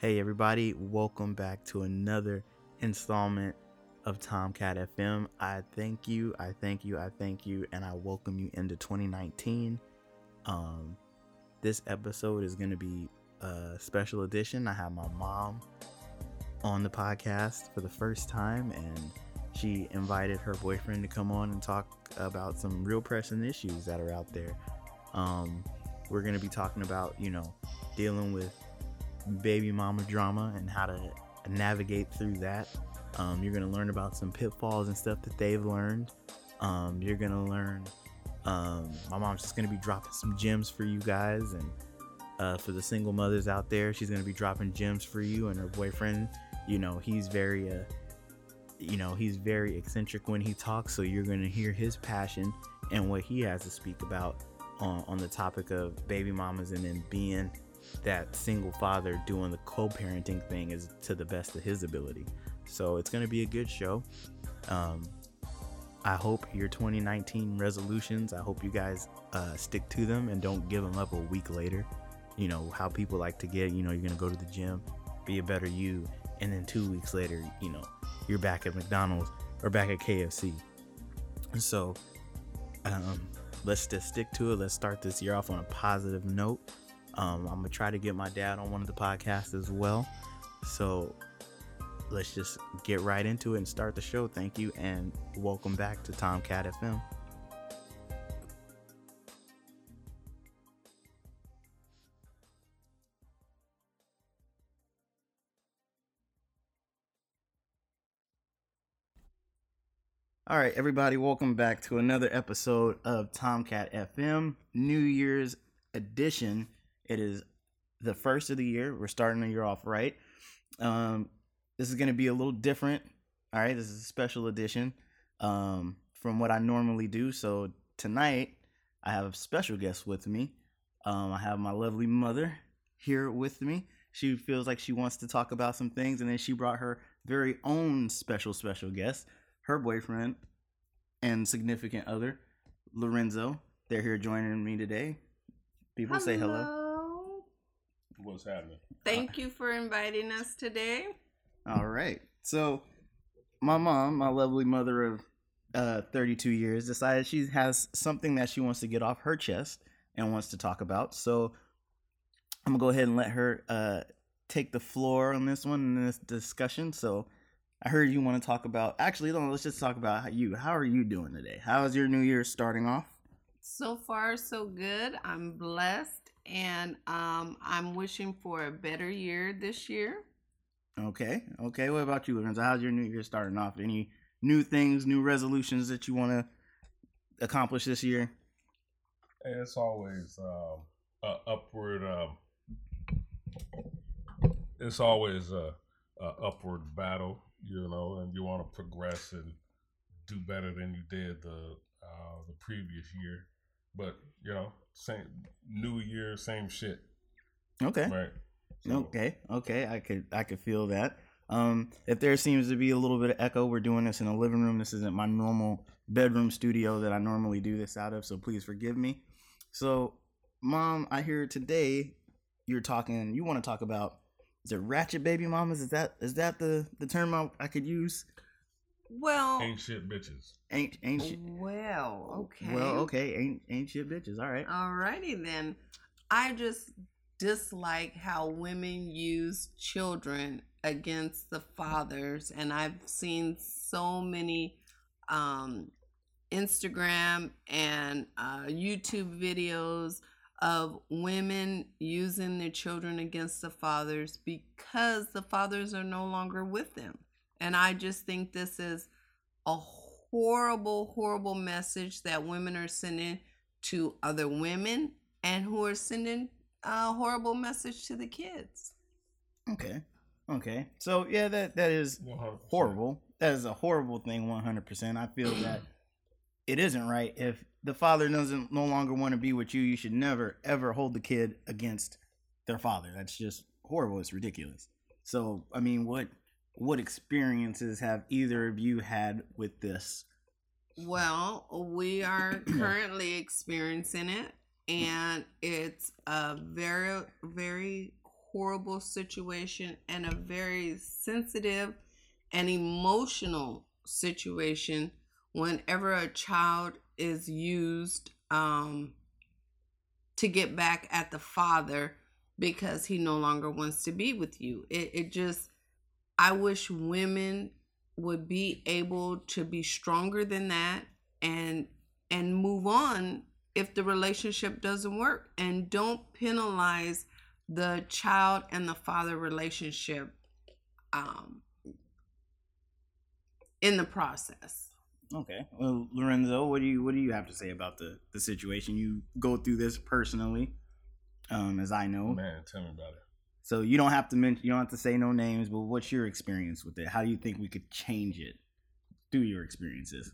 Hey, everybody, welcome back to another installment of Tomcat FM. I thank you, I thank you, I thank you, and I welcome you into 2019. Um, this episode is going to be a special edition. I have my mom on the podcast for the first time, and she invited her boyfriend to come on and talk about some real pressing issues that are out there. Um, we're going to be talking about, you know, dealing with baby mama drama and how to navigate through that. Um, you're going to learn about some pitfalls and stuff that they've learned. Um, you're going to learn, um, my mom's just going to be dropping some gems for you guys. And uh, for the single mothers out there, she's going to be dropping gems for you and her boyfriend. You know, he's very, uh, you know, he's very eccentric when he talks. So you're going to hear his passion and what he has to speak about on, on the topic of baby mamas and then being that single father doing the co-parenting thing is to the best of his ability. So it's to be a good show. Um, i hope your 2019 resolutions i hope you guys uh, stick to them and don't give them up a week later. You know how people like to get you know you're to go to the gym be a better you and then two weeks later you know you're back at mcdonald's or back at kfc so um, let's just stick to it. Let's start this year off on a positive note um, I'm gonna try to get my dad on one of the podcasts as well. So let's just get right into it and start the show. Thank you and welcome back to Tomcat FM. All right, everybody, welcome back to another episode of Tomcat FM, New Year's edition. It is the first of the year. We're starting the year off right. Um, this is going to be a little different. All right, this is a special edition um, from what I normally do. So tonight, I have a special guest with me. Um, I have my lovely mother here with me. She feels like she wants to talk about some things, and then she brought her very own special, special guest, her boyfriend and significant other, Lorenzo. They're here joining me today. People hello. say hello. What's happening? Thank you for inviting us today. All right. So, my mom, my lovely mother of uh, 32 years, decided she has something that she wants to get off her chest and wants to talk about. So, I'm going to go ahead and let her uh, take the floor on this one in this discussion. So, I heard you want to talk about. Actually, no, let's just talk about how you. How are you doing today? How is your New Year starting off? So far, so good. I'm blessed, and um, I'm wishing for a better year this year. Okay, okay. What about you, Lorenzo? How's your New Year starting off? Any new things, new resolutions that you want to accomplish this year? It's always um, a upward. Um, it's always a, a upward battle, you know, and you want to progress and do better than you did the uh, the previous year. But you know, same new year, same shit. Okay. Right. So, okay. Okay. I could I could feel that. Um, if there seems to be a little bit of echo, we're doing this in a living room. This isn't my normal bedroom studio that I normally do this out of, so please forgive me. So, mom, I hear today you're talking. You want to talk about is it ratchet baby mamas? Is that is that the the term I, I could use? Well, ain't shit bitches. Ain't ain't shit. Well, okay. Well, okay. Ain't ain't shit bitches. All right. All righty then. I just dislike how women use children against the fathers, and I've seen so many um, Instagram and uh, YouTube videos of women using their children against the fathers because the fathers are no longer with them. And I just think this is a horrible, horrible message that women are sending to other women and who are sending a horrible message to the kids. Okay. Okay. So yeah, that that is 100%. horrible. That is a horrible thing. One hundred percent. I feel that it isn't right. If the father doesn't no longer want to be with you, you should never ever hold the kid against their father. That's just horrible. It's ridiculous. So I mean, what what experiences have either of you had with this? Well, we are currently experiencing it, and it's a very, very horrible situation and a very sensitive and emotional situation whenever a child is used um, to get back at the father because he no longer wants to be with you. It, it just, I wish women would be able to be stronger than that and and move on if the relationship doesn't work and don't penalize the child and the father relationship um, in the process. Okay. Well, Lorenzo, what do you what do you have to say about the the situation? You go through this personally, um, as I know. Man, tell me about it. So you don't have to mention, you don't have to say no names, but what's your experience with it? How do you think we could change it through your experiences?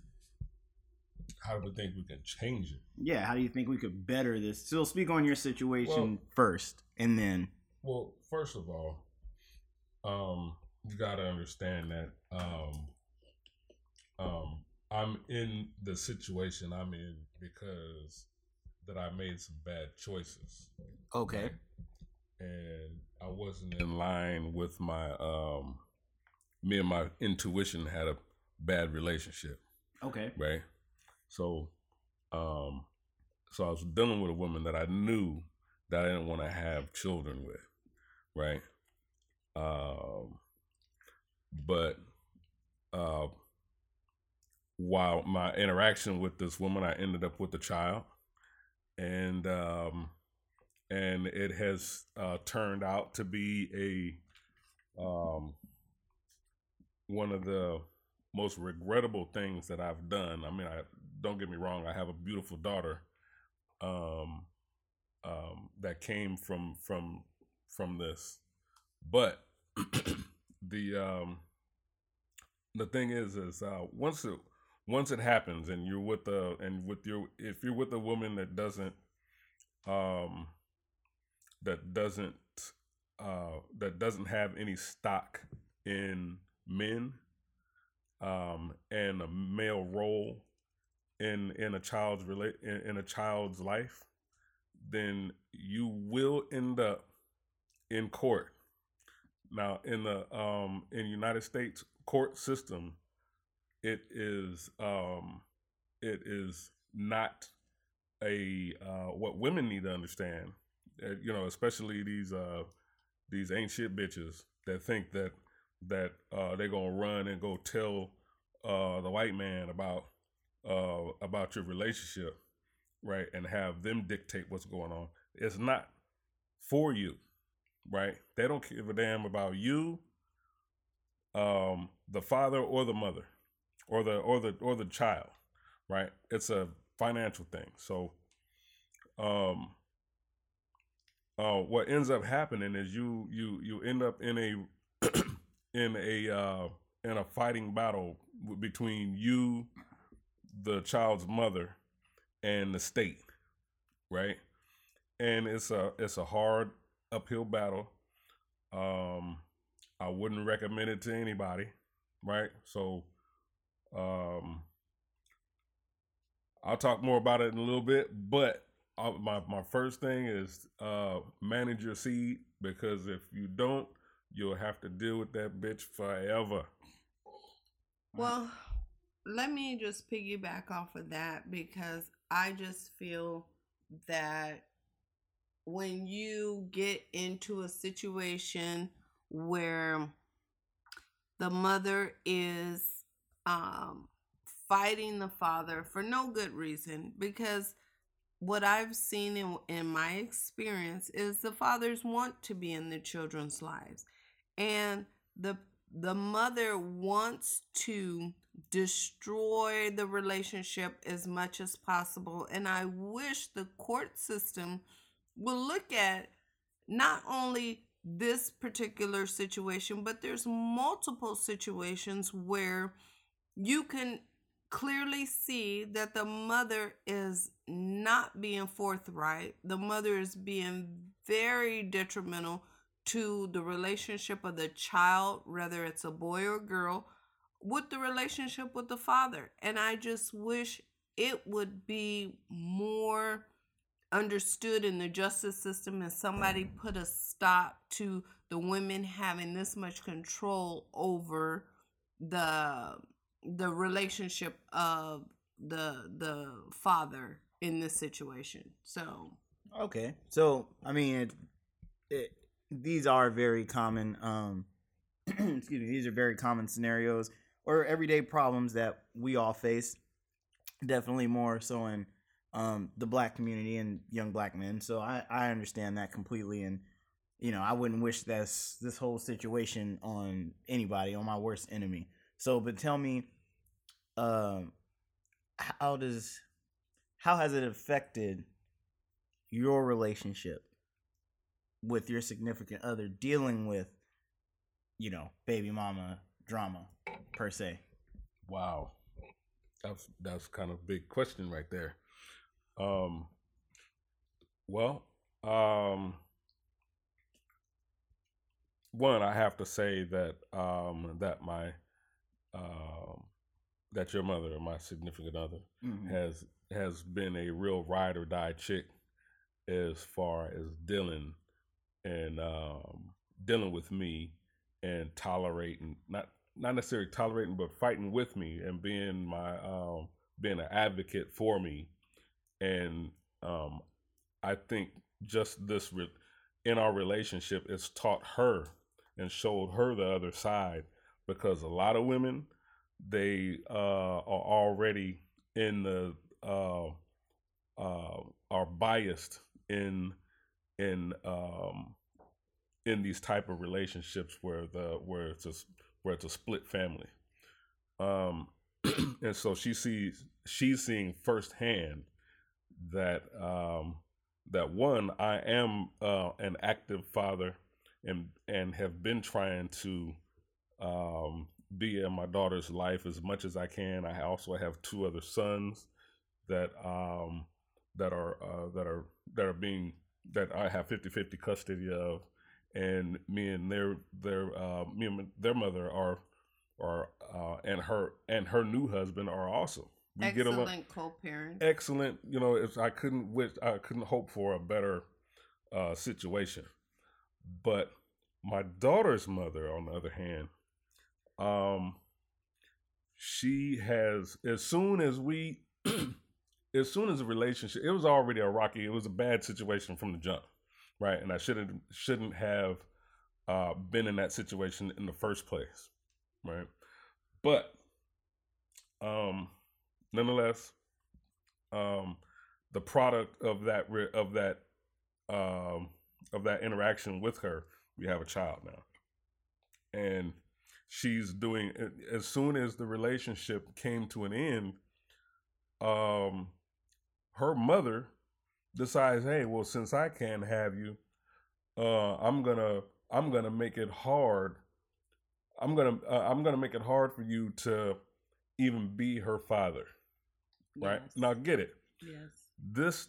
How do we think we can change it? Yeah, how do you think we could better this? So speak on your situation Well- first, and then Well, first of all, um, you got to understand that um, um, I'm in the situation I'm in because that I made some bad choices. okay, and I wasn't in line with my um me and my intuition had a bad relationship, okay, right? So um so I was dealing with a woman that I knew that I didn't want to have children with, right? Um but uh while my interaction with this woman I ended up with a child and um and it has uh, turned out to be a um, one of the most regrettable things that I've done. I mean, I don't get me wrong. I have a beautiful daughter um, um, that came from from from this, but the um, the thing is, is uh, once it once it happens, and you're with a and with your if you're with a woman that doesn't um that doesn't uh, that doesn't have any stock in men um, and a male role in in a child's relate in, in a child's life, then you will end up in court. Now, in the um, in United States court system, it is um, it is not a uh, what women need to understand you know, especially these uh these ain't shit bitches that think that that uh they're gonna run and go tell uh the white man about uh about your relationship, right, and have them dictate what's going on. It's not for you, right? They don't give a damn about you, um, the father or the mother, or the or the or the child, right? It's a financial thing. So um uh, what ends up happening is you you you end up in a in a uh, in a fighting battle between you, the child's mother, and the state, right? And it's a it's a hard uphill battle. Um, I wouldn't recommend it to anybody, right? So, um, I'll talk more about it in a little bit, but uh, my my first thing is uh manage your seed because if you don't, you'll have to deal with that bitch forever. Well, let me just piggyback off of that because I just feel that when you get into a situation where the mother is um, fighting the father for no good reason, because what I've seen in, in my experience is the fathers want to be in the children's lives. And the the mother wants to destroy the relationship as much as possible. And I wish the court system will look at not only this particular situation, but there's multiple situations where you can clearly see that the mother is not being forthright. The mother is being very detrimental to the relationship of the child, whether it's a boy or girl, with the relationship with the father. And I just wish it would be more understood in the justice system and somebody put a stop to the women having this much control over the the relationship of the the father in this situation. So okay, so I mean, it, it, these are very common. Um, excuse me, these are very common scenarios or everyday problems that we all face. Definitely more so in um, the black community and young black men. So I, I understand that completely, and you know I wouldn't wish this this whole situation on anybody, on my worst enemy. So, but tell me, um, how does how has it affected your relationship with your significant other dealing with you know baby mama drama per se? Wow. That's that's kind of a big question right there. Um well um one i have to say that um that my um that your mother, my significant other, mm-hmm. has has been a real ride or die chick as far as dealing and um, dealing with me and tolerating not not necessarily tolerating but fighting with me and being my um, being an advocate for me. And um, I think just this re- in our relationship it's taught her and showed her the other side because a lot of women they uh, are already in the uh, uh, are biased in in um, in these type of relationships where the where it's a where it's a split family, um, and so she sees she's seeing firsthand that um, that one I am uh, an active father and and have been trying to um, be in my daughter's life as much as I can. I also have two other sons that um that are uh, that are that are being that I have 50-50 custody of and me and their their uh me and their mother are are uh and her and her new husband are awesome. We excellent get co-parent. Excellent, you know, if I couldn't wish I couldn't hope for a better uh situation. But my daughter's mother on the other hand um, she has as soon as we, as soon as the relationship, it was already a rocky. It was a bad situation from the jump, right? And I shouldn't shouldn't have uh, been in that situation in the first place, right? But um, nonetheless, um, the product of that of that um, of that interaction with her, we have a child now, and she's doing as soon as the relationship came to an end um her mother decides hey well since i can't have you uh i'm gonna i'm gonna make it hard i'm gonna uh, i'm gonna make it hard for you to even be her father right yes. now get it yes this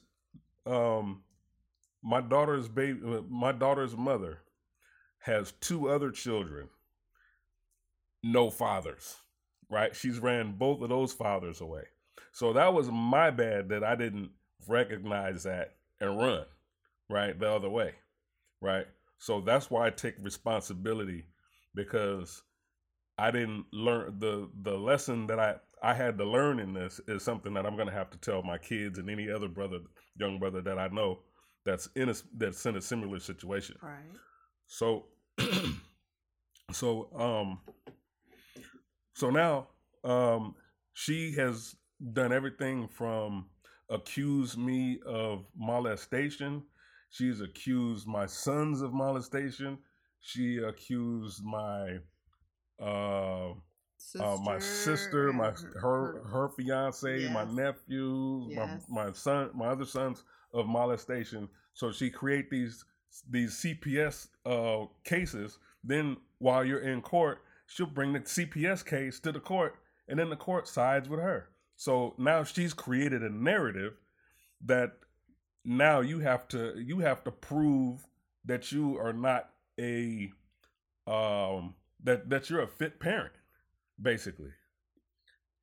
um my daughter's baby my daughter's mother has two other children no fathers, right? She's ran both of those fathers away. So that was my bad that I didn't recognize that and run, right? The other way, right? So that's why I take responsibility because I didn't learn the the lesson that I I had to learn in this is something that I'm going to have to tell my kids and any other brother, young brother that I know that's in a that's in a similar situation. Right. So so um so now um, she has done everything from accuse me of molestation. She's accused my sons of molestation. She accused my uh, sister, uh, my sister, my her her, her fiance, yes. my nephew, yes. my my son, my other sons of molestation. So she create these these CPS uh, cases. Then while you're in court, she'll bring the CPS case to the court, and then the court sides with her. So now she's created a narrative that now you have to you have to prove that you are not a um that that you're a fit parent basically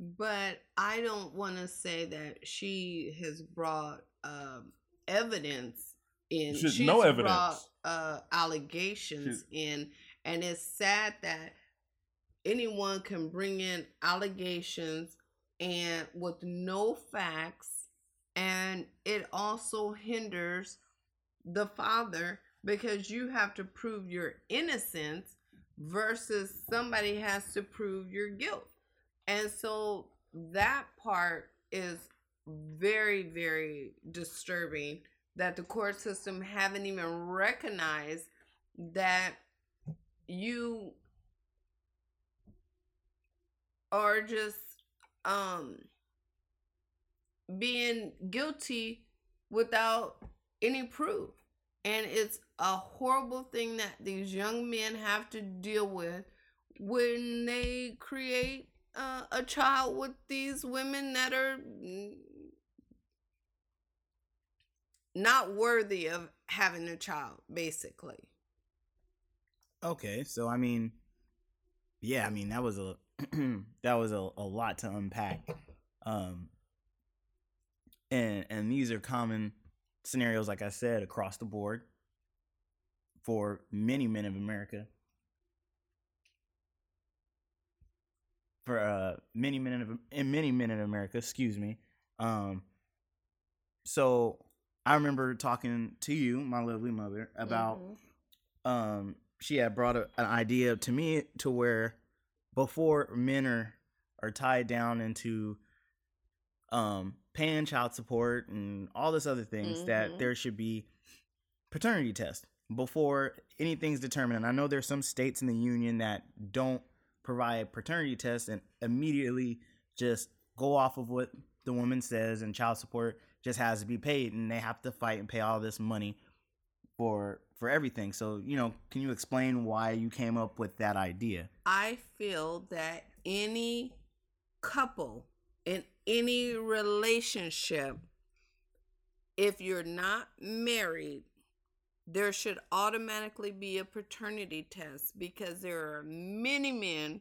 but i don't want to say that she has brought um evidence in. She's She's no brought, evidence. uh, allegations in, and it's sad that anyone can bring in allegations and with no facts, and it also hinders the father because you have to prove your innocence versus somebody has to prove your guilt. And so that part is very, very disturbing that the court system haven't even recognized that you are just um being guilty without any proof. And it's a horrible thing that these young men have to deal with when they create uh, a child with these women that are not worthy of having a child, basically. Okay, so I mean, yeah, I mean that was a that was a, a lot to unpack, um, and and these are common scenarios, like I said, across the board for many men of America. For uh, many men of in many men in America, excuse me. Um, so I remember talking to you, my lovely mother, about Mhm. um she had brought a, an idea to me to where before men are are tied down into um paying child support and all this other things that Mhm. there should be paternity test before anything's determined and i know there's some states in the union that don't provide paternity tests and immediately just go off of what the woman says and child support just has to be paid and they have to fight and pay all this money for for everything. So, you know, can you explain why you came up with that idea? I feel that any couple in any relationship, if you're not married, there should automatically be a paternity test because there are many men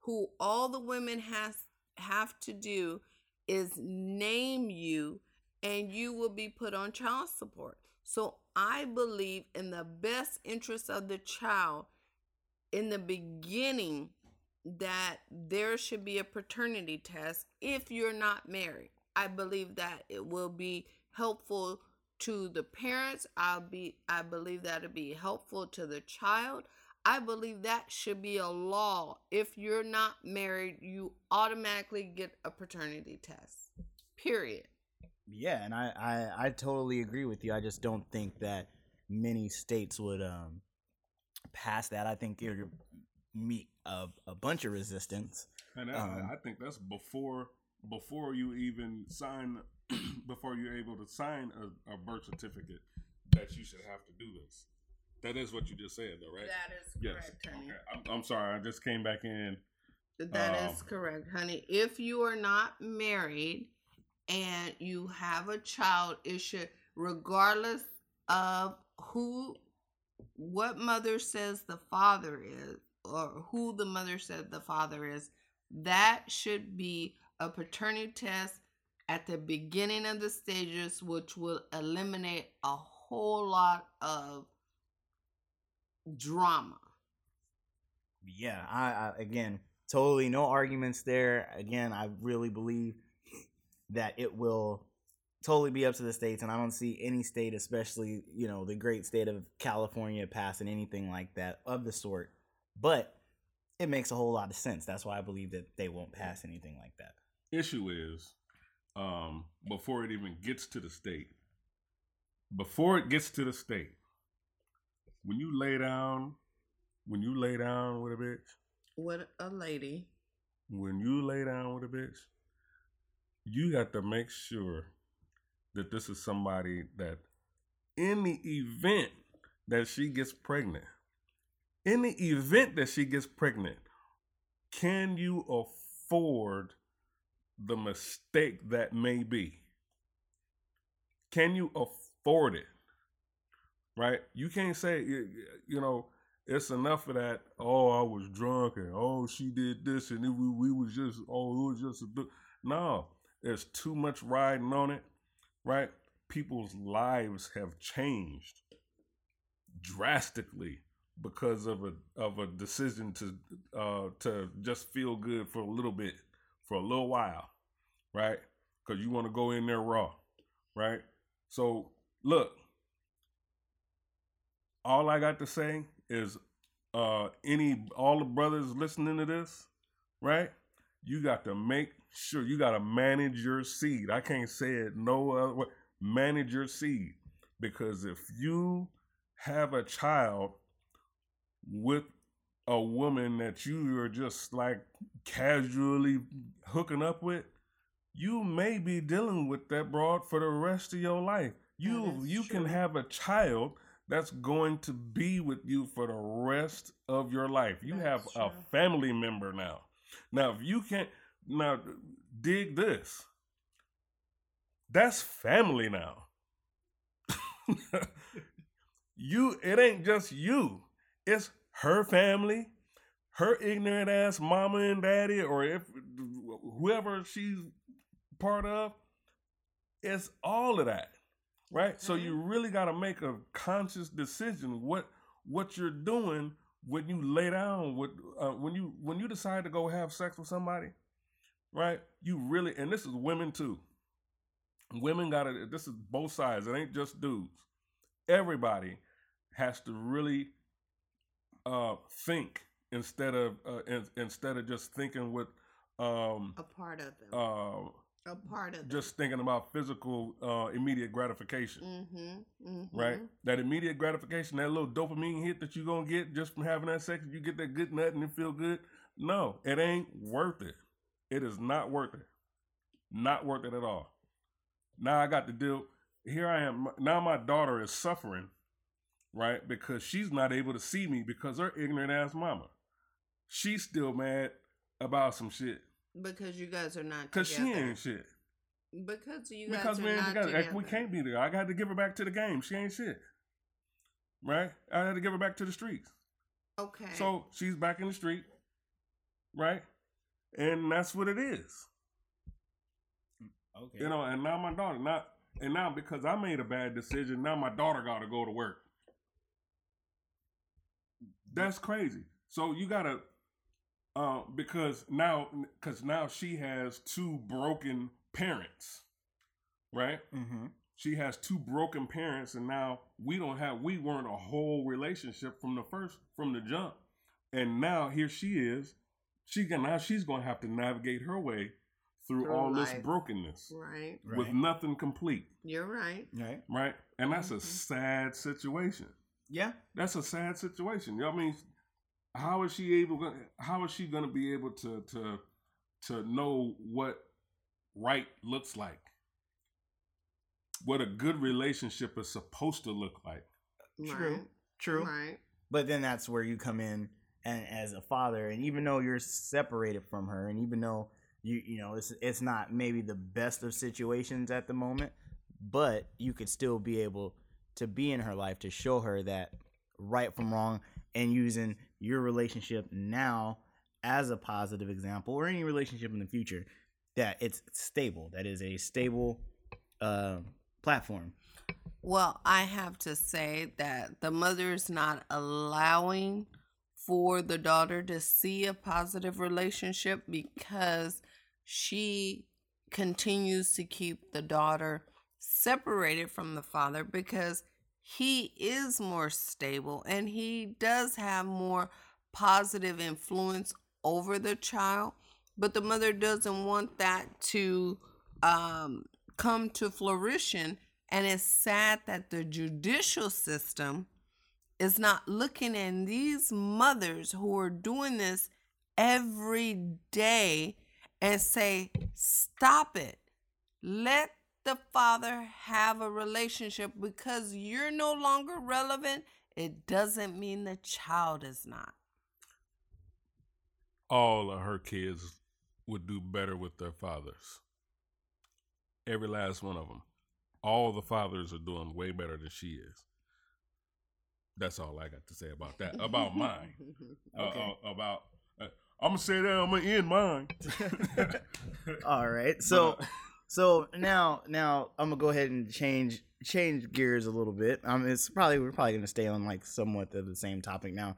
who all the women has have to do is name you and you will be put on child support. So I believe in the best interest of the child in the beginning that there should be a paternity test if you're not married. I believe that it will be helpful to the parents. I'll be I believe that it'll be helpful to the child. I believe that should be a law. If you're not married, you automatically get a paternity test. Period. Yeah, and I, I I totally agree with you. I just don't think that many states would um pass that. I think you'll meet a, a bunch of resistance. And that, Um, I think that's before before you even sign before you're able to sign a, a birth certificate that you should have to do this. That is what you just said, though, right? That is yes. correct, honey. Okay. I'm, I'm sorry. I just came back in. That is Um, correct, honey. If you are not married and you have a child, it should, regardless of who, what mother says the father is, or who the mother said the father is, that should be a paternity test at the beginning of the stages, which will eliminate a whole lot of drama. Yeah, I, I again totally no arguments there. Again, I really believe that it will totally be up to the states, and I don't see any state, especially you know the great state of California, passing anything like that of the sort. But it makes a whole lot of sense. That's why I believe that they won't pass anything like that. Issue is, um, before it even gets to the state, before it gets to the state, when you lay down, when you lay down with a bitch, What a lady. when you lay down with a bitch, you got to make sure that this is somebody that, in the event that she gets pregnant, in the event that she gets pregnant, can you afford the mistake that may be? Can you afford it? Right? You can't say, you know, it's enough of that. Oh, I was drunk, and oh, she did this, and we, we was just, oh, it was just a. th-" No, there's too much riding on it, right? people's lives have changed drastically because of a of a decision to uh to just feel good for a little bit for a little while right? Because you want to go in there raw right? So look all i got to say is uh any all the brothers listening to this right? You got to make sure you got to manage your seed i can't say it no other way manage your seed because if you have a child with a woman that you are just like casually hooking up with, you may be dealing with that broad for the rest of your life. You you can have a child that's going to be with you for the rest of your life. You have That's a family member now. Now, if you can't now dig this. That's family now. you it ain't just you. It's her family, her ignorant ass mama and daddy, or if whoever she's part of. It's all of that. Right? So you really gotta make a conscious decision what what you're doing when you lay down with uh, when you when you decide to go have sex with somebody, right? You really and this is women too. Women gotta this is both sides. It ain't just dudes. Everybody has to really uh think instead of uh, in, instead of just thinking with um A part of them. uh a part of them. just thinking about physical uh immediate gratification Mm-hmm. mm-hmm. right? That immediate gratification, that little dopamine hit that you're gonna get just from having that sex, you get that good nut and it feel good. No, it ain't worth it. It is not worth it. Not worth it at all. Now I got to deal. Here I am. Now my daughter is suffering, right? Because she's not able to see me because her ignorant ass mama. She's still mad about some shit Because you guys are not because she ain't shit. Because you guys Because we ain't together. together. We can't be there. I got to give her back to the game. She ain't shit. Right? I had to give her back to the streets. Okay. So she's back in the street. Right? And that's what it is. Okay. You know, and now my daughter, not and now because I made a bad decision, now my daughter gotta go to work. That's crazy. So you gotta uh because now because now she has two broken parents. Right? mm-hmm. she has two broken parents and now we don't have we weren't a whole relationship from the first from the jump and now here she is she can now she's gonna have to navigate her way through Through all this brokenness right. with Right. nothing complete You're right. Right. right and that's a Mhm. sad situation Yeah. that's a sad situation i mean how is she able how is she gonna be able to to to know what right looks like what a good relationship is supposed to look like True. True. Right. But then that's where you come in and as a father, and even though you're separated from her, and even though you you know it's it's not maybe the best of situations at the moment, but you could still be able to be in her life to show her that right from wrong, and using your relationship now as a positive example, or any relationship in the future that it's stable, that is a stable uh, platform. Well, I have to say that the mother is not allowing for the daughter to see a positive relationship because she continues to keep the daughter separated from the father because he is more stable and he does have more positive influence over the child. But the mother doesn't want that to um, come to flourishing and it's sad that the judicial system is not looking at these mothers who are doing this every day and say, stop it. Let the father have a relationship because you're no longer relevant. It doesn't mean the child is not. all of her kids would do better with their fathers every last one of them all the fathers are doing way better than she is that's all i got to say about that about mine Uh, Okay. uh, about uh, i'm gonna say that i'm gonna end mine All right. So But, uh, So now, now I'm gonna go ahead and change change gears a little bit. Um, it's probably we're probably gonna stay on like somewhat of the same topic now.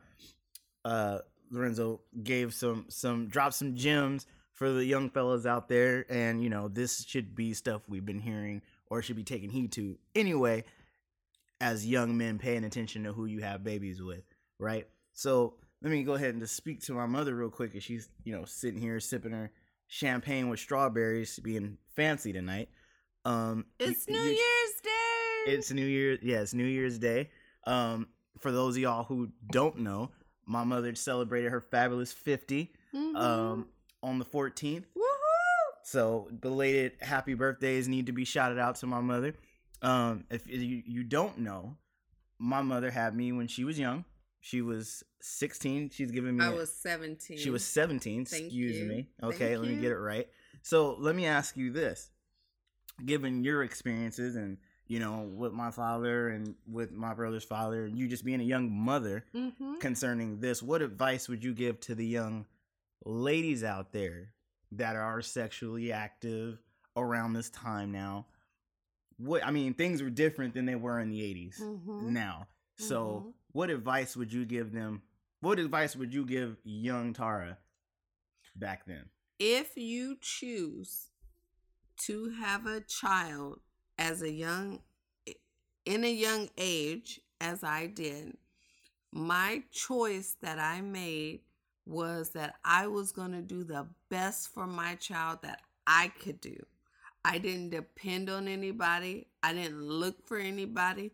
Uh, Lorenzo gave some some dropped some gems for the young fellas out there, and you know this should be stuff we've been hearing or should be taking heed to anyway, as young men paying attention to who you have babies with, right? So let me go ahead and just speak to my mother real quick, as she's you know sitting here sipping her champagne with strawberries, being fancy tonight. Um, It's you- New you- Year's Day. It's New Year's. Yeah, it's New Year's Day. Um, for those of y'all who don't know, my mother celebrated her fabulous 50 Mhm. um, on the 14th. Woohoo! So belated happy birthdays need to be shouted out to my mother. Um, if you, you don't know, my mother had me when she was young. She was 16. She's giving me. I a- was 17. she was 17. Thank excuse you. me. Thank Okay, let me get it right. So let me ask you this: Given your experiences and you know with my father and with my brother's father, and you just being a young mother Mhm. concerning this, what advice would you give to the young ladies out there that are sexually active around this time now? What I mean, things were different than they were in the 80s Mhm. now. So, Mhm. what advice would you give them? What advice would you give young Tara back then? If you choose to have a child as a young in a young age as I did, my choice that I made was that I was going to do the best for my child that I could do. I didn't depend on anybody. I didn't look for anybody.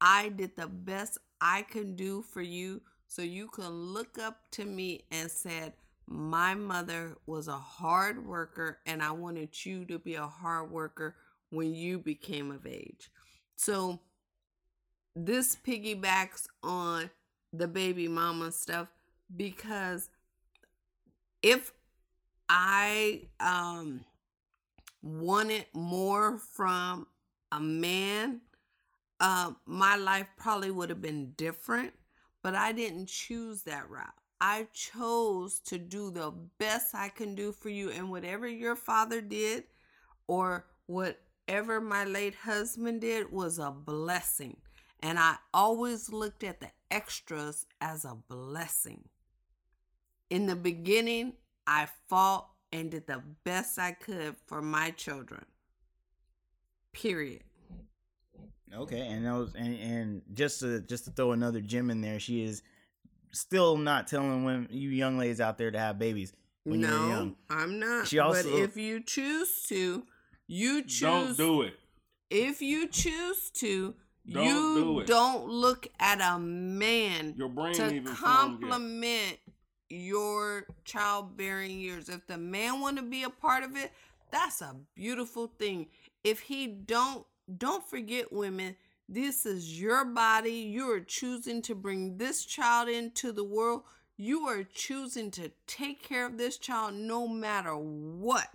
I did the best I could do for you so you can look up to me and said, my mother was a hard worker and I wanted you to be a hard worker when you became of age. So this piggybacks on the baby mama stuff because if I um wanted more from a man, uh, my life probably would have been different, but I didn't choose that route. I chose to do the best I can do for you, and whatever your father did, or whatever my late husband did, was a blessing. And I always looked at the extras as a blessing. In the beginning, I fought and did the best I could for my children. Period. Okay, and those and, and just to just to throw another gem in there, she is still not telling when you young ladies out there to have babies when you're no, young. I'm not. She also- but if you choose to, you choose. Don't do it. If you choose to, Don't you do it. don't look at a man Your brain to even formed yet. complement your childbearing years. If the man want to be a part of it, that's a beautiful thing. If he don't, don't forget women. This is your body. You are choosing to bring this child into the world. You are choosing to take care of this child no matter what.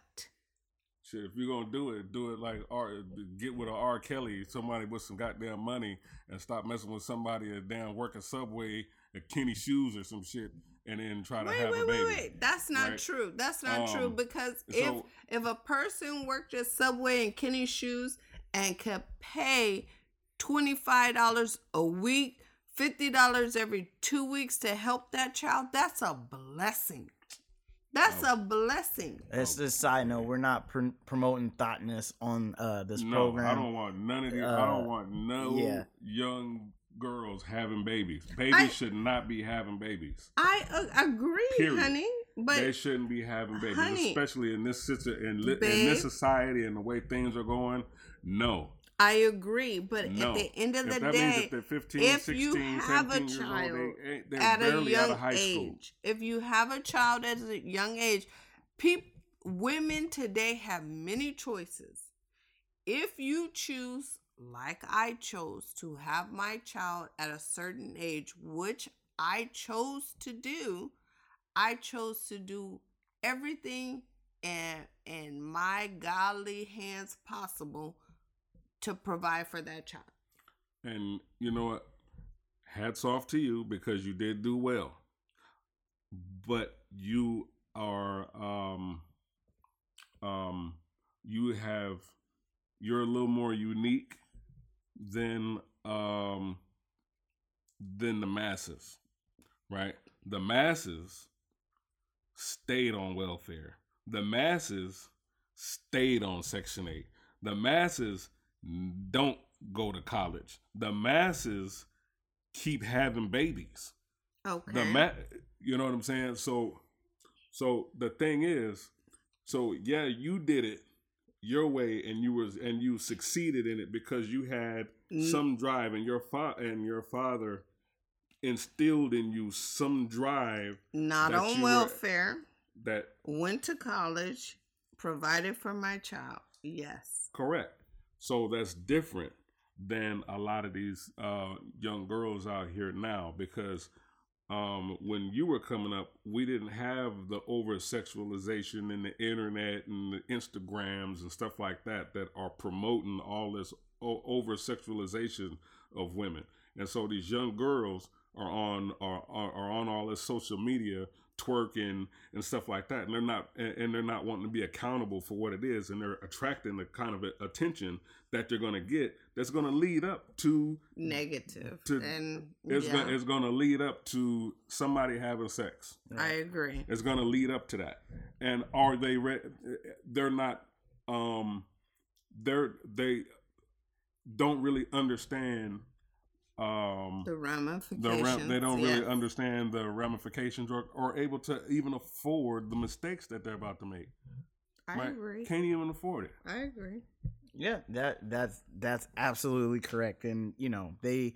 Shit, if you're gonna do it, do it like R. Get with a R. Kelly, somebody with some goddamn money, and stop messing with somebody at damn working Subway at Kinney Shoes or some shit, and then try to Wait, have wait, a baby. wait, wait. That's not Right? true. That's not true Um, because if so- if a person worked at Subway and Kinney Shoes and could pay twenty five dollars a week, fifty dollars every two weeks to help that child, that's a blessing. That's Oh. a blessing. It's just a side note. We're not pr- promoting thoughtness on uh, this no, program. I don't want none of these. I Uh, don't want no yeah. young girls having babies. Babies I- should not be having babies. I uh, agree, Period. honey. But they shouldn't be having babies, honey, especially in this situ- in, li- in this society and the way things are going. No, I agree. But no. at the end of if the day, if they're 15, if 16, you have a child old, they, they're at a young of high school. age. If you have a child at a young age, peop- women today have many choices. If you choose, like I chose, to have my child at a certain age, which I chose to do, I chose to do everything in, in my godly hands possible to provide for that child. And you know what? Hats off to you because you did do well. But you are um um you have you're a little more unique than um than the masses, right? The masses stayed on welfare. The masses stayed on Section 8. The masses don't go to college. The masses keep having babies. Okay. The ma- you know what I'm saying? So so the thing is, so yeah, you did it your way and you was and you succeeded in it because you had Mm. some drive and your fa- and your father instilled in you some drive Not on you were- welfare. that Went to college. Provided for my child. Yes. correct. So that's different than a lot of these uh, young girls out here now because um, when you were coming up, we didn't have the over sexualization and the internet and the Instagrams and stuff like that that are promoting all this o- over sexualization of women. And so these young girls are on are, are, are on all this social media twerking and stuff like that and they're not and they're not wanting to be accountable for what it is and they're attracting the kind of attention that they're going to get that's going to lead up to Negative. To- and it's yeah, going it's going to lead up to somebody having sex I agree. it's going to lead up to that and are they re- they're not um they're they don't really understand um The ramifications. the ram- they don't really yes. understand the ramifications or, or able to even afford the mistakes that they're about to make I right? agree. can't even afford it I agree. Yeah, that that's that's absolutely correct. And you know, they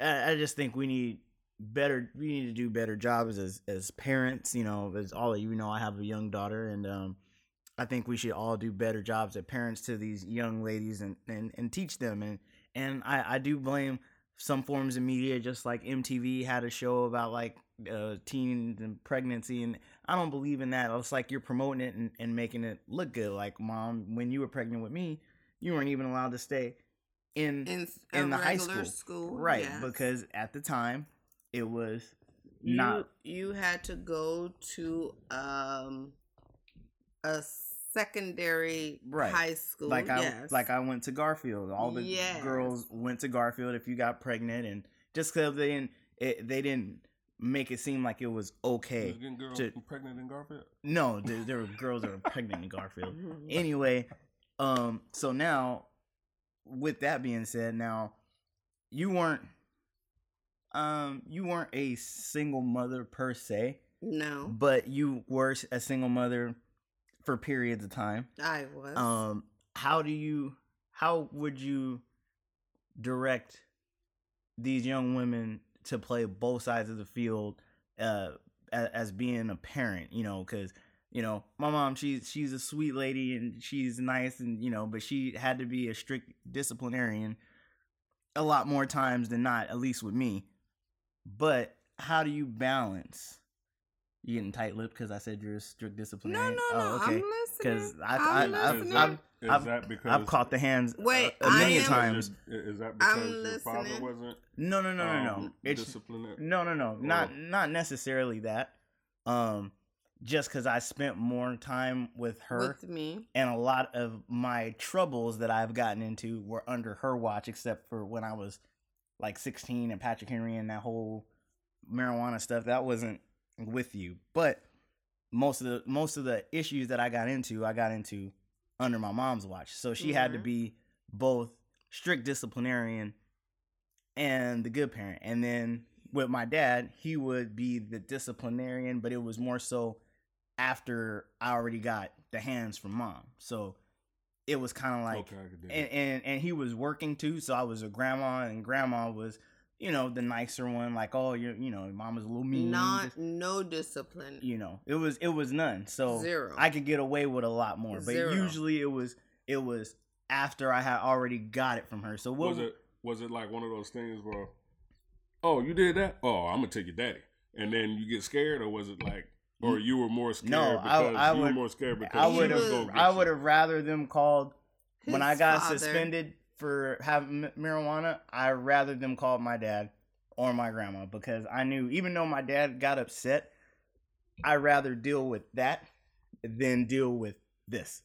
I, I just think we need better we need to do better jobs as as parents, you know, as all of you know, I have a young daughter and um I think we should all do better jobs as parents to these young ladies and, and, and teach them and and I, I do blame some forms of media just like MTV had a show about like uh, teens and pregnancy and I don't believe in that. It's like you're promoting it and, and making it look good. Like mom, when you were pregnant with me, you weren't even allowed to stay in, In, in the high school. school, right? yes. Because at the time it was you, not you had to go to um a secondary Right. high school. like I yes. like I went to Garfield. All the Yes. girls went to Garfield if you got pregnant, and just because they didn't it, they didn't make it seem like it was okay. was getting girls to- pregnant in Garfield No, there, there were girls that were pregnant in Garfield. Anyway, um, so now, with that being said, now you weren't, um, you weren't a single mother per se, no, but you were a single mother for periods of time. I was. Um, how do you, how would you direct these young women to play both sides of the field, uh, as, as being a parent? You know, because you know, my mom, she's she's a sweet lady and she's nice and you know, but she had to be a strict disciplinarian a lot more times than not, at least with me. But how do you balance? You getting tight lipped because I said you're a strict no, disciplinarian. no, no. Oh, okay. I'm listening. 'Cause I- I'm I- Is I've- listening. that- I've- is I've- that because I've caught the hands Wait, a I million am- times. Is that because I'm your father wasn't No, no, no, no, no. um, It's disciplinary? no, no, no. Not not necessarily that. Um, just because I spent more time with her, with me. and a lot of my troubles that I've gotten into were under her watch, except for when I was like 16 and Patrick Henry and that whole marijuana stuff. That wasn't with you, but most of the most of the issues that I got into, I got into under my mom's watch. So she had to Mhm. be both strict disciplinarian and the good parent. And then with my dad, he would be the disciplinarian, but it was more so after I already got the hands from mom. So it was kind of like okay, I could do and, and and he was working too, so I was a grandma and grandma was, you know, the nicer one, like, oh, you you know, mom was a little mean. Not no discipline. you know, it was it was none. So Zero. I could get away with a lot more. But Zero. usually it was it was after I had already got it from her. So what was it was it like one of those things where oh you did that oh i'm gonna take your daddy and then you get scared or was it like or you were more scared No, I- because I you were more scared because I would have- I would have rather them called when I got father. suspended for having marijuana. I rather them call my dad or my grandma because I knew even though my dad got upset, I rather deal with that than deal with this.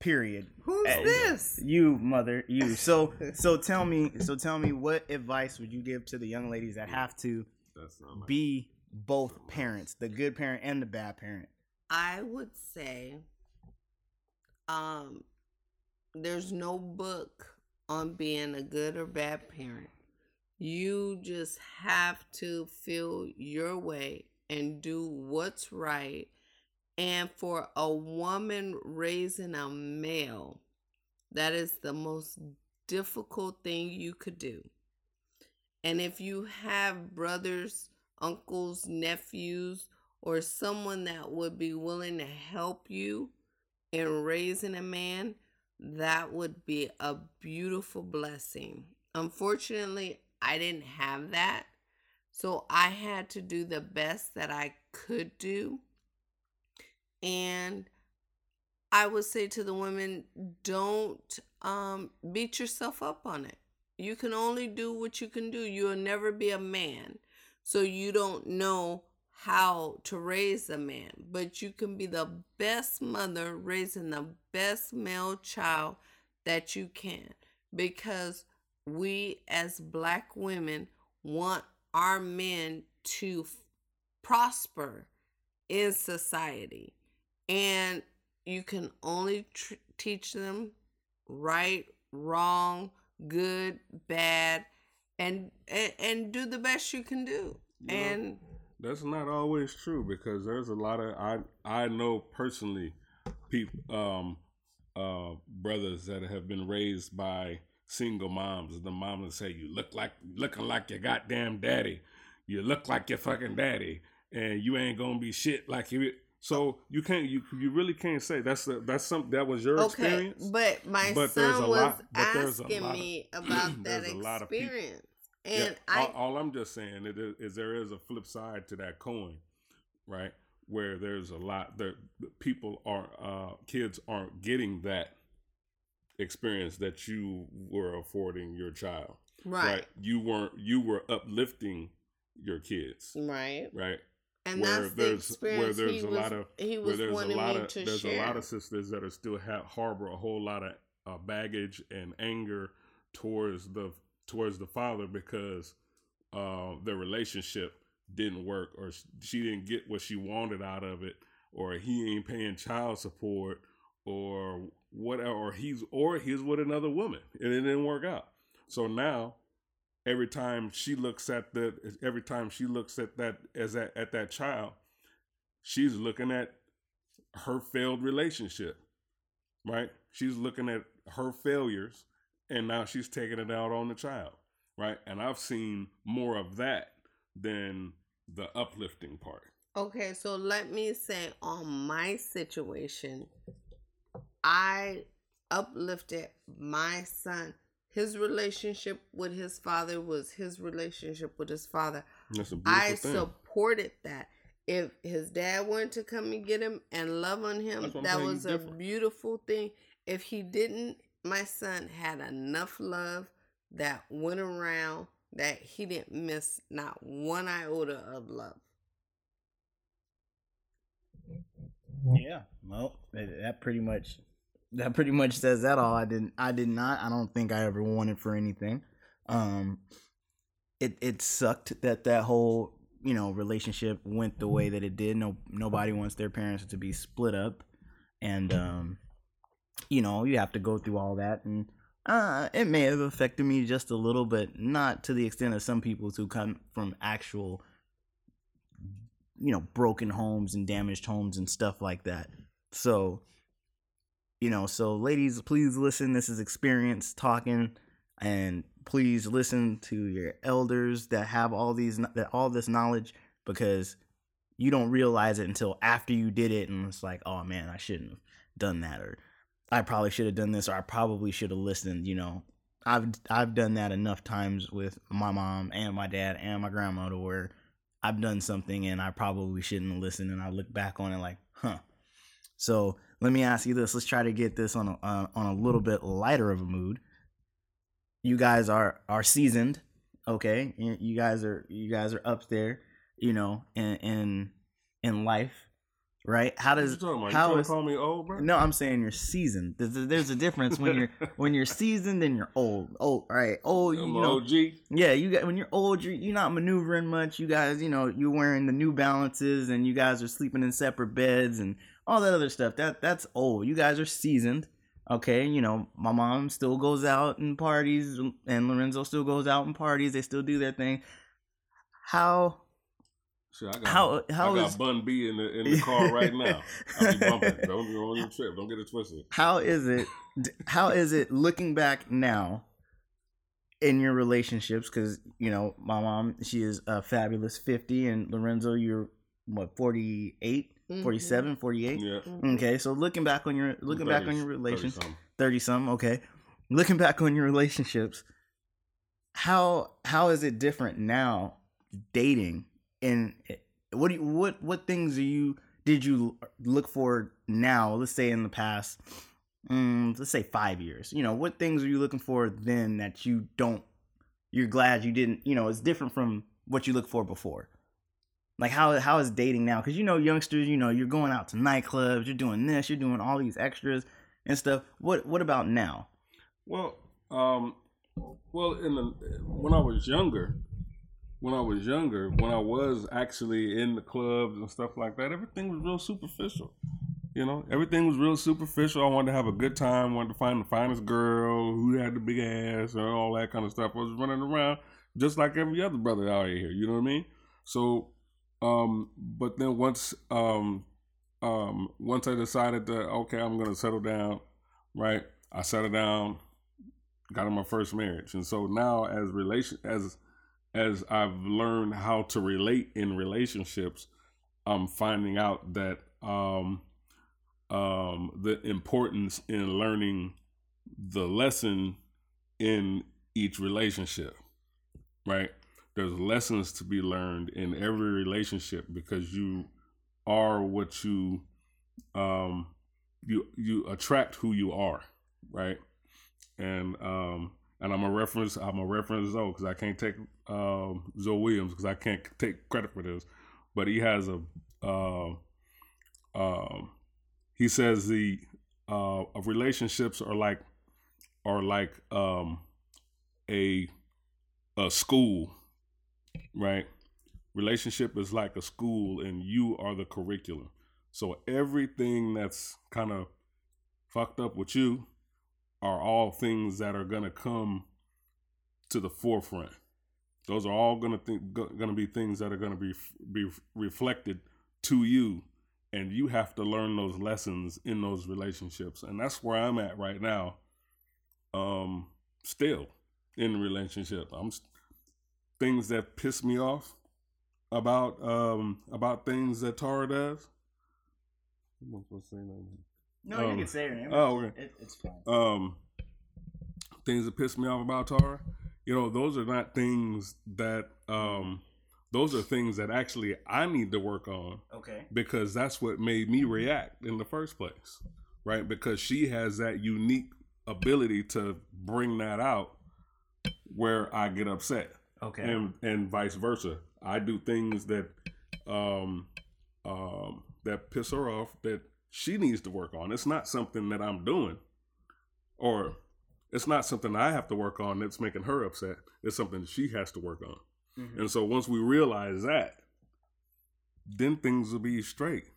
Period. Who's Hey, this? You mother, you. So so tell me, so tell me what advice would you give to the young ladies that have to That's not my be both parents, the good parent and the bad parent? I would say um there's no book on being a good or bad parent. You just have to feel your way and do what's right. And for a woman raising a male, that is the most difficult thing you could do. And if you have brothers, uncles, nephews, or someone that would be willing to help you in raising a man, that would be a beautiful blessing. Unfortunately, I didn't have that. So I had to do the best that I could do. And I would say to the women, don't um, beat yourself up on it. You can only do what you can do. You'll never be a man. So you don't know how to raise a man, but you can be the best mother raising the best male child that you can because we as black women want our men to f- prosper in society. And you can only tr- teach them right wrong good bad and, and and do the best you can do. And That's not always true because there's a lot of I I know personally people um uh brothers that have been raised by single moms. The mom will say you look like looking like your goddamn daddy. You look like your fucking daddy and you ain't gonna be shit like you. So you can't you you really can't say. That's the, that's something that was your okay experience but my But son was lot- but there's a asking lot of- me about that there's a lot of people- experience Yeah, and i all, all I'm just saying is, is there is a flip side to that coin, right? Where there's a lot that people are uh kids aren't getting that experience that you were affording your child. right right. You weren't you were uplifting your kids, right right? and where that's the there's- experience where there's he a was, lot of- he Where was there's a lot me of there's share a lot of sisters that are still have, harbor a whole lot of uh, baggage and anger towards the towards the father because uh, the relationship didn't work or she didn't get what she wanted out of it or he ain't paying child support or whatever or he's or he's with another woman and it didn't work out. So now every time she looks at the every time she looks at that as that at that child she's looking at her failed relationship right? She's looking at her failures and now she's taking it out on the child right and i've seen more of that than the uplifting part Okay, so let me say on my situation, I uplifted my son. His relationship with his father was his relationship with his father. that's a beautiful I thing supported that. If his dad wanted to come and get him and love on him, that was a different. beautiful thing. If he didn't, my son had enough love that went around that he didn't miss not one iota of love. Yeah. Well, that pretty much that pretty much says that all. I didn't I did not. I don't think I ever wanted for anything. Um it it sucked that that whole, you know, relationship went the way that it did. No nobody wants their parents to be split up and um you know, you have to go through all that and uh it may have affected me just a little but not to the extent of some people who come from actual you know broken homes and damaged homes and stuff like that. So you know so ladies please listen. This is experience talking and please listen to your elders that have all these that all this knowledge because you don't realize it until after you did it and it's like oh man i shouldn't have done that or i probably should have done this or i probably should have listened you know i've i've done that enough times with my mom and my dad and my grandma to where I've done something and I probably shouldn't listen. And I look back on it like, huh. So let me ask you this. Let's try to get this on a uh, on a little bit lighter of a mood. You guys are are seasoned, okay? You you guys are you guys are up there, you know, in in in life. Right? How What does you talking about? How is to call me old, bro? no? I'm saying you're seasoned. There's a, there's a difference when you're when you're seasoned and you're old. Old, right? Old, you I'm know. OG. Yeah, you got when you're old, you're, you're not maneuvering much. You guys, you know, you're wearing the New Balances, and you guys are sleeping in separate beds and all that other stuff. That that's old. You guys are seasoned. Okay, you know, my mom still goes out and parties, and Lorenzo still goes out and parties. They still do their thing. How Shit, I got, how how I got is Bun B in the in the car right now. I be bumping. Don't, don't even trip. Don't get it twisted. how is it how is it looking back now in your relationships because you know my mom she is a fabulous 50 and lorenzo you're what 48 Mhm. 47 48 Yeah. Okay so looking back on your looking back on your 30 relations 30-something. 30 some okay looking back on your relationships how how is it different now dating and what do you, what what things do you did you look for now let's say in the past mm, let's say five years? You know what things are you looking for then that you don't you're glad you didn't you know it's different from what you look for before. Like how how is dating now? Because you know youngsters you know you're going out to nightclubs you're doing this you're doing all these extras and stuff. What what about now? Well, um, well, in the when I was younger, when I was younger, when I was actually in the clubs and stuff like that, everything was real superficial. You know, everything was real superficial. I wanted to have a good time. wanted to find the finest girl who had the big ass and all that kind of stuff. I was running around just like every other brother out here. You know what I mean? So, um, but then once, um, um, once I decided that okay, I'm gonna settle down, right? I settled down, got in my first marriage, and so now as relation as as I've learned how to relate in relationships, I'm finding out that um, um, the importance in learning the lesson in each relationship, right? There's lessons to be learned in every relationship because you are what you um you you attract who you are, right? And um and I'm a reference I'm a reference Zoe because I can't take um Zoe Williams because I can't take credit for this, but he has a uh, um he says the uh relationships are like are like um a a school, right? Relationship is like a school and you are the curriculum. So everything that's kind of fucked up with you are all things that are gonna come to the forefront. Those are all gonna think gonna be things that are gonna be be reflected to you, and you have to learn those lessons in those relationships. And that's where I'm at right now. Um, still in a relationship, I'm things that piss me off about um about things that Tara does. To. No Um, you can say your name oh, okay. it, it's fine um things that piss me off about Tara, you know, those are not things that um those are things that actually I need to work on okay because that's what made me react in the first place. Right? Because she has that unique ability to bring that out where I get upset okay and and vice versa. I do things that um um that piss her off that she needs to work on. It's not something that I'm doing, or it's not something I have to work on that's making her upset. It's something she has to work on. Mhm. And so once we realize that, then things will be straight.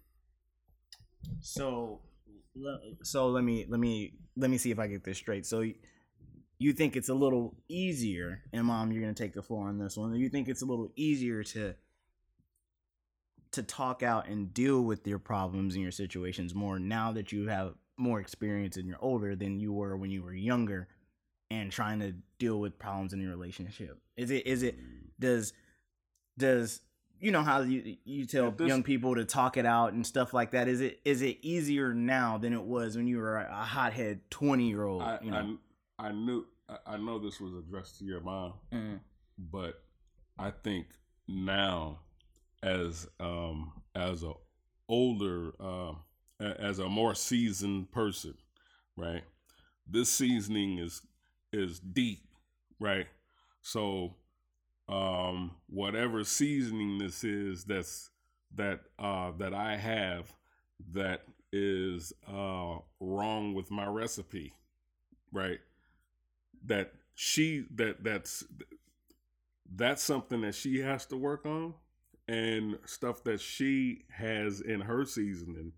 So, so let me let me let me see if I get this straight. So, you think it's a little easier, and mom, you're gonna take the floor on this one. You think it's a little easier to to talk out and deal with your problems and your situations more now that you have more experience and you're older than you were when you were younger, and trying to deal with problems in your relationship. Is it is it does does you know how you you tell this- young people to talk it out and stuff like that is it is it easier now than it was when you were a hothead 20 year old I you know? I, I knew I, I know this was addressed to your mom, Mm, but I think now as um as a older uh, as a more seasoned person, right? This seasoning is is deep, right? So um whatever seasoning this is that's that uh that I have that is uh, wrong with my recipe, right? That she that that's that's something that she has to work on, and stuff that she has in her seasoning,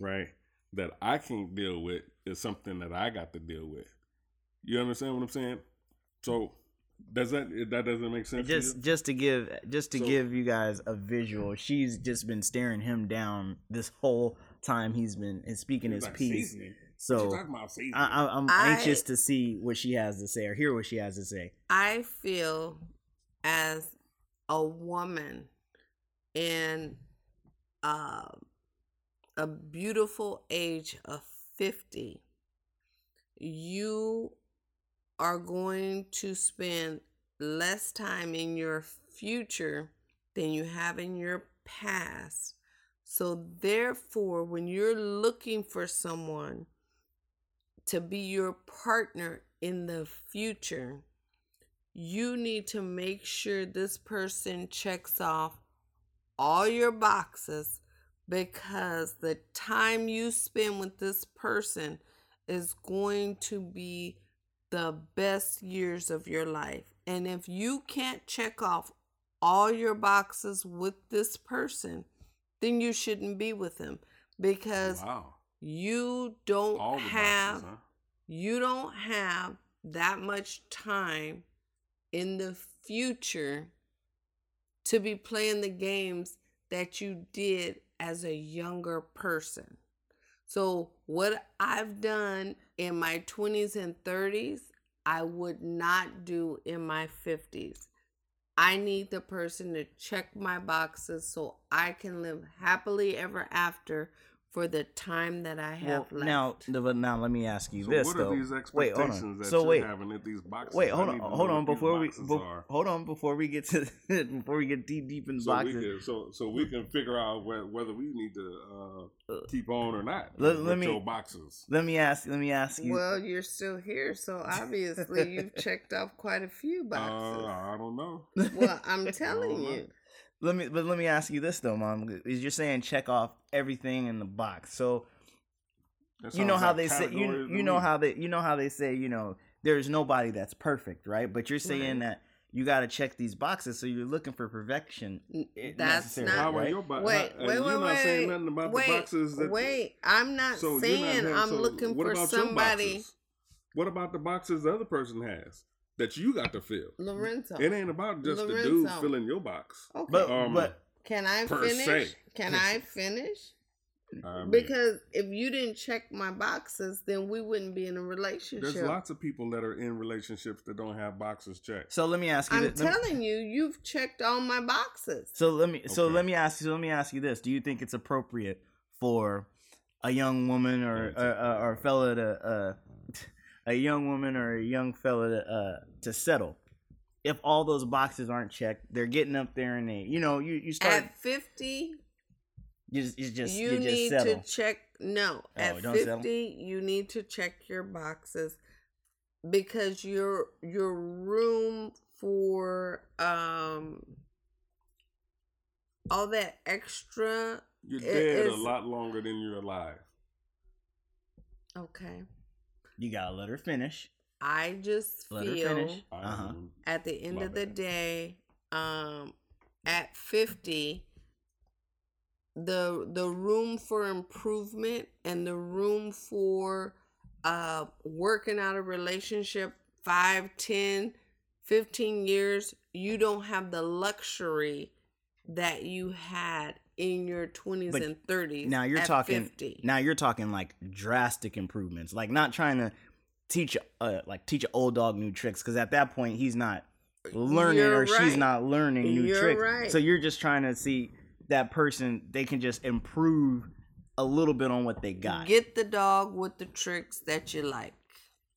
right? That I can't deal with is something that I got to deal with. You understand what I'm saying? So does that that doesn't make sense? just just to give just to So- give you guys a visual she's just been staring him down this whole time he's been and speaking his Like piece seasoning. So talking about? I, I, i'm I- anxious to see what she has to say or hear what she has to say I feel as a woman in uh, a beautiful age of 50, you are going to spend less time in your future than you have in your past. So, therefore, when you're looking for someone to be your partner in the future, you need to make sure this person checks off all your boxes because the time you spend with this person is going to be the best years of your life. And if you can't check off all your boxes with this person, then you shouldn't be with them because wow. you don't All have boxes, huh? you don't have that much time in the future to be playing the games that you did as a younger person. So, what I've done in my 20s and 30s, I would not do in my 50s. I need the person to check my boxes so I can live happily ever after for the time that I well have left. now but now let me ask you So this what though are these wait hold expectations on that so you're wait having at these boxes? wait hold on need to know hold on before we boxes be- hold on before we get to before we get deep deep in the so we boxes can so so we can figure out whe- whether we need to uh, keep on or not. Let- with let me- your boxes. let me ask let me ask you Well, you're still here, so obviously you've checked off quite a few Uh, boxes. I don't know. well, I'm telling know. you. Let me, but let me ask you this though, mom. Is you're saying check off everything in the box? So you know how like they say you you know me. how they you know how they say you know there's nobody that's perfect, right? But you're saying Right. that you got to check these boxes, so you're looking for perfection. Eh, that's necessarily, not. How are right? your bo- Wait, how- wait, wait, you're not wait. saying nothing about wait, the boxes that wait. I'm not So you're not saying saying- I'm so looking for about your somebody. boxes? What about the boxes the other person has that you got to fill? Lorenzo. It ain't about just the dude filling your box. Okay. But Um, but Can I per finish? se. Can I finish? I mean, Because if you didn't check my boxes, then we wouldn't be in a relationship. there's lots of people that are in relationships that don't have boxes checked. so let me ask you. I'm this. Let me- telling you, you've checked all my boxes. So let me so let me ask you so let me ask you this: Do you think it's appropriate for a young woman or Yeah, or, or, or a fella to uh, a young woman or a young fella to uh, to settle if all those boxes aren't checked? They're getting up there and they you know you you start At 50, you just you just you, you, just need settle. to check. No, Oh, at 50, settle? you need to check your boxes because your your room for um all that extra. You're It dead a lot longer than you're alive. Okay, You gotta let her finish. I just Let her feel finish. Uh-huh. at the end My of the bad. day um at 50 the the room for improvement and the room for uh working out a relationship 5 10 15 years you don't have the luxury that you had in your 20s But and 30s Now you're at talking. 50. Now you're talking like drastic improvements, like not trying to teach uh like teach an old dog new tricks because at that point he's not learning You're or she's not learning new You're tricks. right. So you're just trying to see that person they can just improve a little bit on what they got. get the dog with the tricks that you like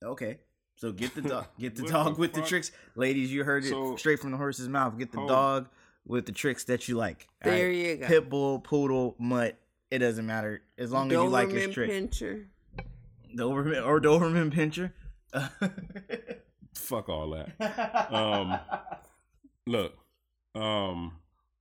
okay. So get the dog get the dog the with the tricks. Ladies, you heard it So- straight from the horse's mouth. Get the Hold. dog with the tricks that you like. all there right? you go Pit bull, poodle, mutt, it doesn't matter. As long as you like his Doberman trick. Pinscher. Doberman or Doberman pincher. Fuck all that. Um, Look, um,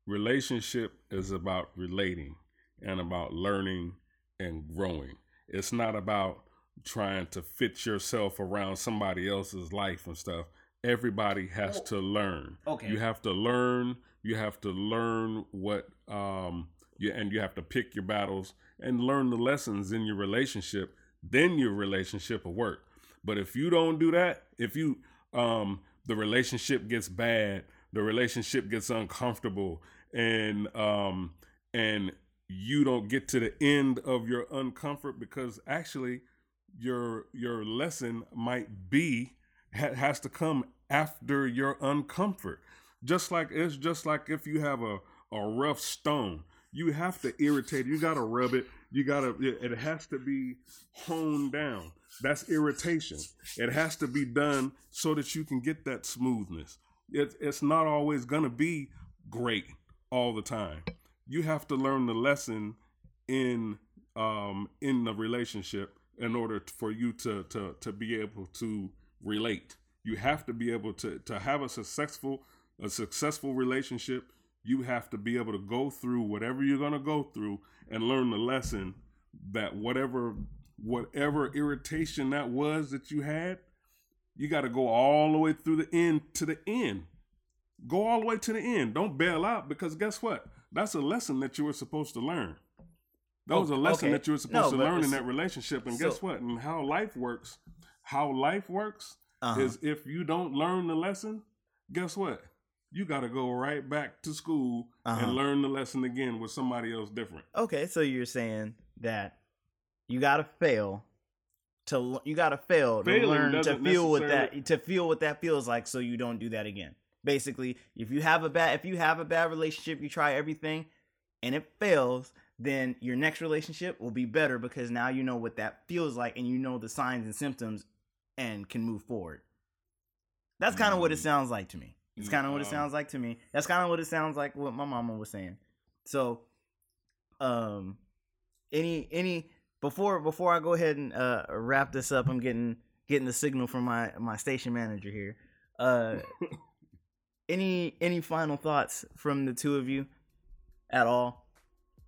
relationship is about relating and about learning and growing. It's not about trying to fit yourself around somebody else's life and stuff. Everybody has Well, to learn. okay. You have to learn. You have to learn what um you and you have to pick your battles and learn the lessons in your relationship. Then your relationship will work. But if you don't do that, if you um the relationship gets bad, the relationship gets uncomfortable and um and you don't get to the end of your uncomfort because actually your your lesson might be ha- has to come after your uncomfort just like it's just like if you have a a rough stone you have to irritate it. you got to rub it. You got to it has to be honed down. That's irritation. It has to be done so that you can get that smoothness. It, it's not always to be great all the time. You have to learn the lesson in um in the relationship in order for you to to to be able to relate. You have to be able to to have a successful a successful relationship you have to be able to go through whatever you're going to go through and learn the lesson that whatever whatever irritation that was that you had you got to go all the way through the end to the end. Go all the way to the end. Don't bail out because guess what? That's a lesson that you were supposed to learn. That was a lesson okay. that you were supposed No, to learn in that relationship. And so- guess what? And how life works how life works Uh-huh. is if you don't learn the lesson guess what you got to go right back to school Uh-huh. and learn the lesson again with somebody else different Okay, so you're saying that you gotta fail to you gotta fail to learn to feel what that to feel what that feels like, so you don't do that again. Basically, if you have a bad if you have a bad relationship, you try everything, and it fails, then your next relationship will be better because now you know what that feels like and you know the signs and symptoms, and can move forward. That's kind of what it Mm. sounds like to me. It's kind of what it Um, sounds like to me. That's kind of what it sounds like what my mama was saying. So, um, any any before before I go ahead and uh wrap this up, I'm getting getting the signal from my my station manager here. Uh, any any final thoughts from the two of you at all?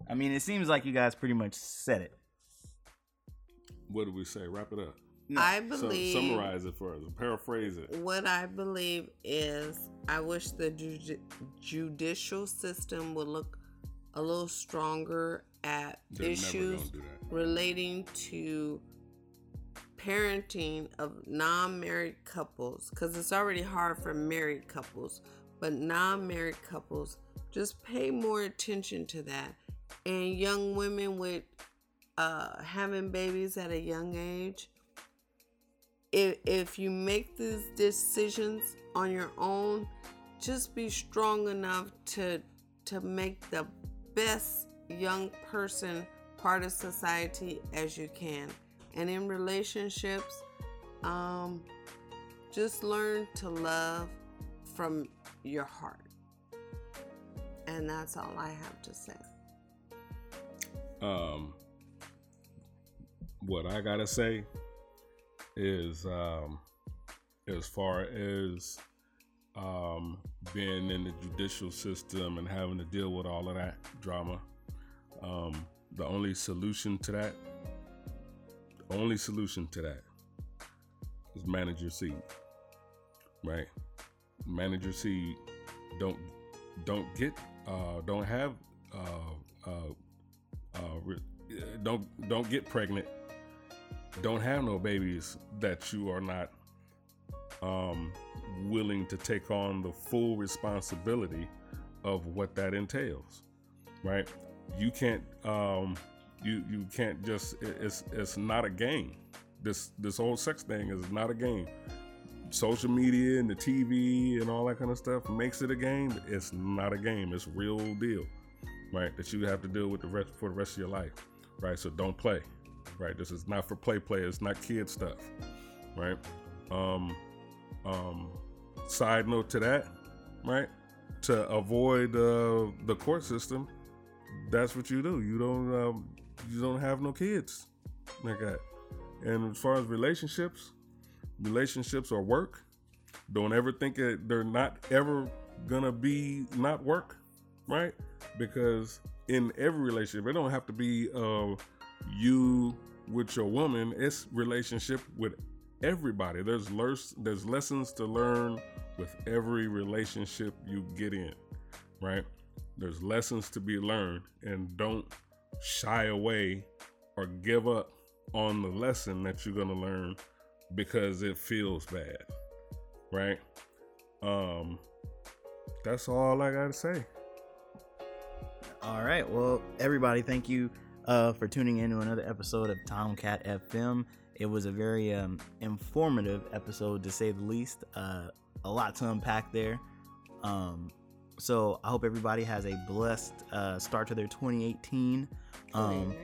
I mean, it seems like you guys pretty much said it. what do we say wrap it up I so believe summarize it for us paraphrase it what I believe is I wish the ju- judicial system would look a little stronger at They're issues gonna do that. relating to parenting of non-married couples because it's already hard for married couples but non-married couples just pay more attention to that and young women with uh, having babies at a young age if, if you make these decisions on your own just be strong enough to to make the best young person part of society as you can. And in relationships um just learn to love from your heart. And that's all i have to say. Um what i gotta say is um as far as um being in the judicial system and having to deal with all of that drama um the only solution to that the only solution to that is manage your seed right? Manage your seed. Don't don't get uh don't have uh uh uh re- don't don't get pregnant don't have no babies that you are not um willing to take on the full responsibility of what that entails right? You can't um you you can't just it's it's not a game. This this whole sex thing is not a game. Social media and the tv and all that kind of stuff makes it a game. It's not a game. It's real deal right? That you have to deal with the rest for the rest of your life right? So don't play right? This is not for play players, not kid stuff right? Um um side note to that right? To avoid uh, the court system that's what you do. You don't um, you don't have no kids like that. And as far as relationships relationships or work. Don't ever think that they're not ever gonna be not work right? Because in every relationship it don't have to be uh you with your woman, it's relationship with everybody. There's learns there's lessons to learn with every relationship you get in, right? There's lessons to be learned, and don't shy away or give up on the lesson that you're gonna learn because it feels bad, right? Um, that's all I gotta say. All right. Well, everybody, thank you uh, for tuning in to another episode of Tomcat FM. It was a very um, informative episode, to say the least. Uh, a lot to unpack there. Um, so I hope everybody has a blessed uh, start to their 2018. Um,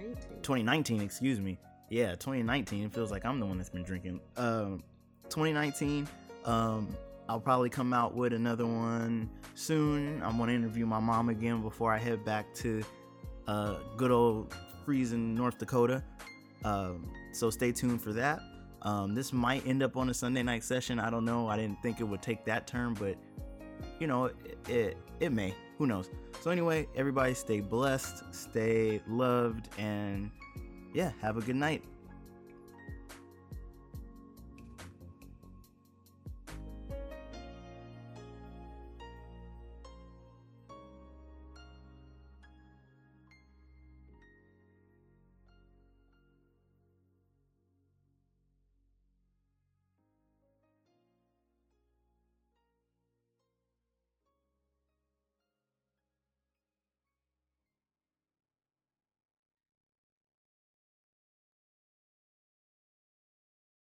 2019, excuse me. Yeah, 2019. It feels like I'm the one that's been drinking. Um, 2019. Um, I'll probably come out with another one soon. I'm gonna interview my mom again before I head back to uh, good old freezing North Dakota. Um, so stay tuned for that. Um, this might end up on a Sunday night session. I don't know. I didn't think it would take that turn, but you know, it, it, it may. Who knows? So anyway, everybody stay blessed, stay loved, and yeah, have a good night.